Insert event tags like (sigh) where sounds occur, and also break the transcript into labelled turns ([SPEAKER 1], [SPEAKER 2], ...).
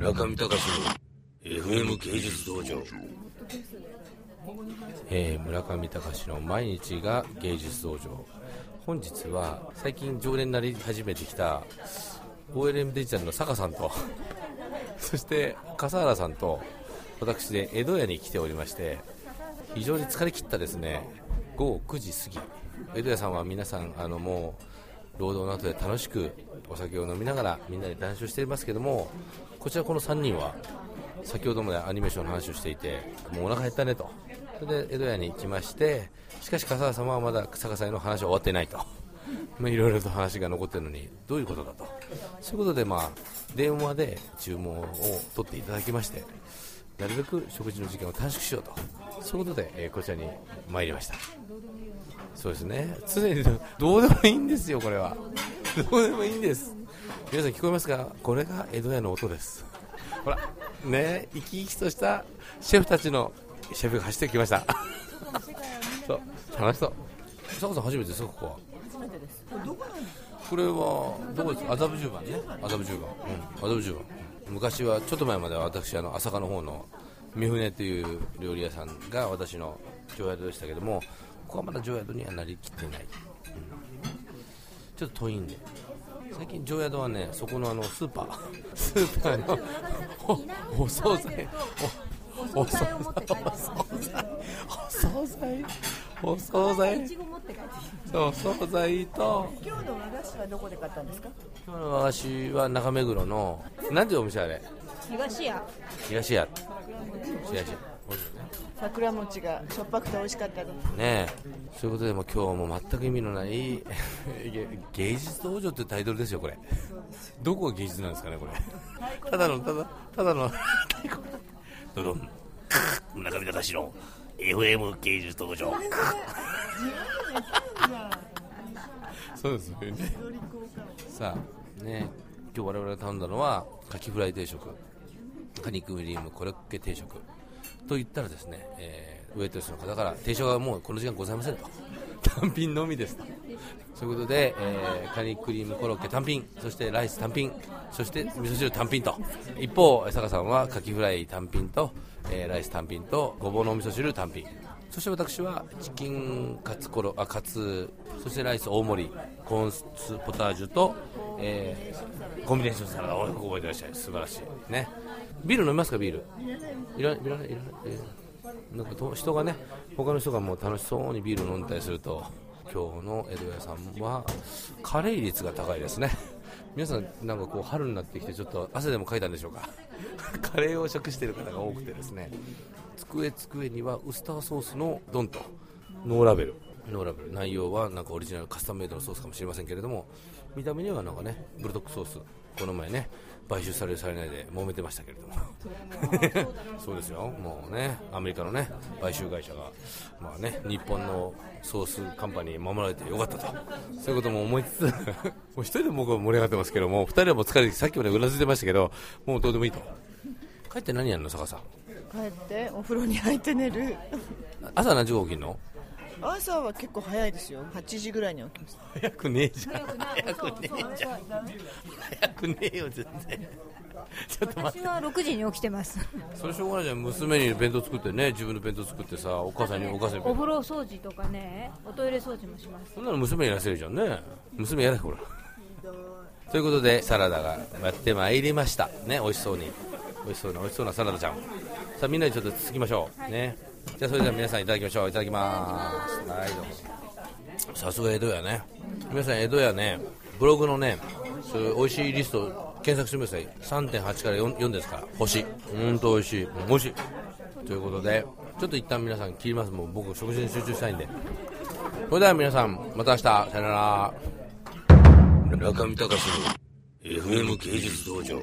[SPEAKER 1] 村上隆の FM 芸術道場、えー、村上隆の毎日が芸術道場。本日は最近常連になり始めてきた OLM デジタルの坂さんと (laughs) そして笠原さんと私で江戸屋に来ておりまして非常に疲れ切ったですね。午後9時過ぎ。江戸屋さんは皆さんあのもう労働の後で楽しくお酒を飲みながらみんなで談笑していますけどもこちらこの3人は先ほどまでアニメーションの話をしていてもうお腹減ったねと。それで江戸屋に行きましてしかし笠原様はまだ逆さの話は終わってないと。(laughs) まあいろいろと話が残ってるのにどういうことだと。そういうことでまあ電話で注文を取っていただきましてなるべく食事の時間を短縮しようと。そういうことで、えーこちらに参りました。そうですね。常にどうでもいいんですよこれは。どうでもいいんです。皆さん聞こえますか？これが江戸屋の音です。ほらね生き生きとしたシェフたちのシェフが走ってきました。(laughs) そう楽しそう。坂さん初めてですかここは？これはどこです？か麻布十番ね。麻布十番。うん麻布十番昔はちょっと前までは私あの朝霞の方の三船という料理屋さんが私の常宿でしたけどもここはまだ常宿にはなりきっていない、うん。ちょっと遠いんで。最近常宿はねそこのあのスーパー。(laughs) スーパーのおお惣菜。おお惣菜。お惣菜。お惣菜。そうお惣菜と。
[SPEAKER 2] 今日の和菓子はどこで買ったんですか？
[SPEAKER 1] 今日の和菓子は中目黒のなんていうお店あれ？
[SPEAKER 2] 東屋。
[SPEAKER 1] 東屋。東屋。
[SPEAKER 2] 桜餅がしょっぱくて美味しかったです
[SPEAKER 1] ねえ。そういうことでもう今日も全く意味のないげ (laughs) 芸術道場っていうタイトルですよこれ。どこが芸術なんですかねこれ。ただのただただの太鼓ドドン村上隆の FM 芸術道場。そうですよね。さあね今日我々が頼んだのはカキフライ定食。カニクリームコロッケ定食。と言ったらですね、えーウェイトレスの方から定食はもうこの時間ございませんと。単品のみです。とそういうことで、えーカニクリームコロッケ単品そしてライス単品そして味噌汁単品と。一方坂さんはカキフライ単品と、えーライス単品とごぼうのお味噌汁単品。そして私はチキンカツコロあカツそしてライス大盛りコーンスポタージュと、えーコンビネーションサラダをよく覚えてらっしゃい。素晴らしい。ね。ビール飲みますかビール？いらないいらないいらないいらなんか人がね他の人がもう楽しそうにビール飲んだりすると今日の江戸屋さんはカレー率が高いですね。皆さんなんかこう春になってきてちょっと汗でもかいたんでしょうか？(laughs) カレーを食している方が多くてですね。机机にはウスターソースのドンとノーラベル。ノーラベル内容はなんかオリジナルカスタムメイドのソースかもしれませんけれども見た目にはなんかねブルドックソースこの前ね買収されるされないで揉めてましたけれども。そうですよ。もうねアメリカのね買収会社がまあね日本のソースカンパニーに守られてよかったと。そういうことも思いつつ (laughs) もう一人で僕は盛り上がってますけども二人はもう疲れてさっきまでうなずいてましたけどもうどうでもいいと。帰って何やるの坂さん？
[SPEAKER 2] 帰ってお風呂に入って寝る。
[SPEAKER 1] 朝何時起きるの？
[SPEAKER 2] 朝は結構早いですよ。8時ぐらいに起きます。
[SPEAKER 1] 早くねえじゃん。早くねえじゃん。早くねえよ全然。ちょっと待って。
[SPEAKER 3] 私は6時に起きてます。
[SPEAKER 1] それしょうがないじゃん。娘に弁当作ってね自分の弁当作ってさお母さんにお母さんに。
[SPEAKER 3] お風呂掃除とかねおトイレ掃除もします。
[SPEAKER 1] そんなの娘やらせるじゃんね。娘やれほら。ということでサラダがやってまいりました。ね美味しそうに。美味しそうな美味しそうなサラダちゃん。さあみんなでちょっとつつきましょう、ねじゃあそれでは皆さんいただきましょう。いただきます。はいどうもさすが江戸屋ね。皆さん江戸屋ねブログのねそういう美味しいリスト検索してみてください。3.8から 4, 4ですから。星。うんと美味しい。美味し。いということでちょっと一旦皆さん切ります。もう僕食事に集中したいんで。それでは皆さんまた明日。さよなら。中見隆の FM 芸術道場。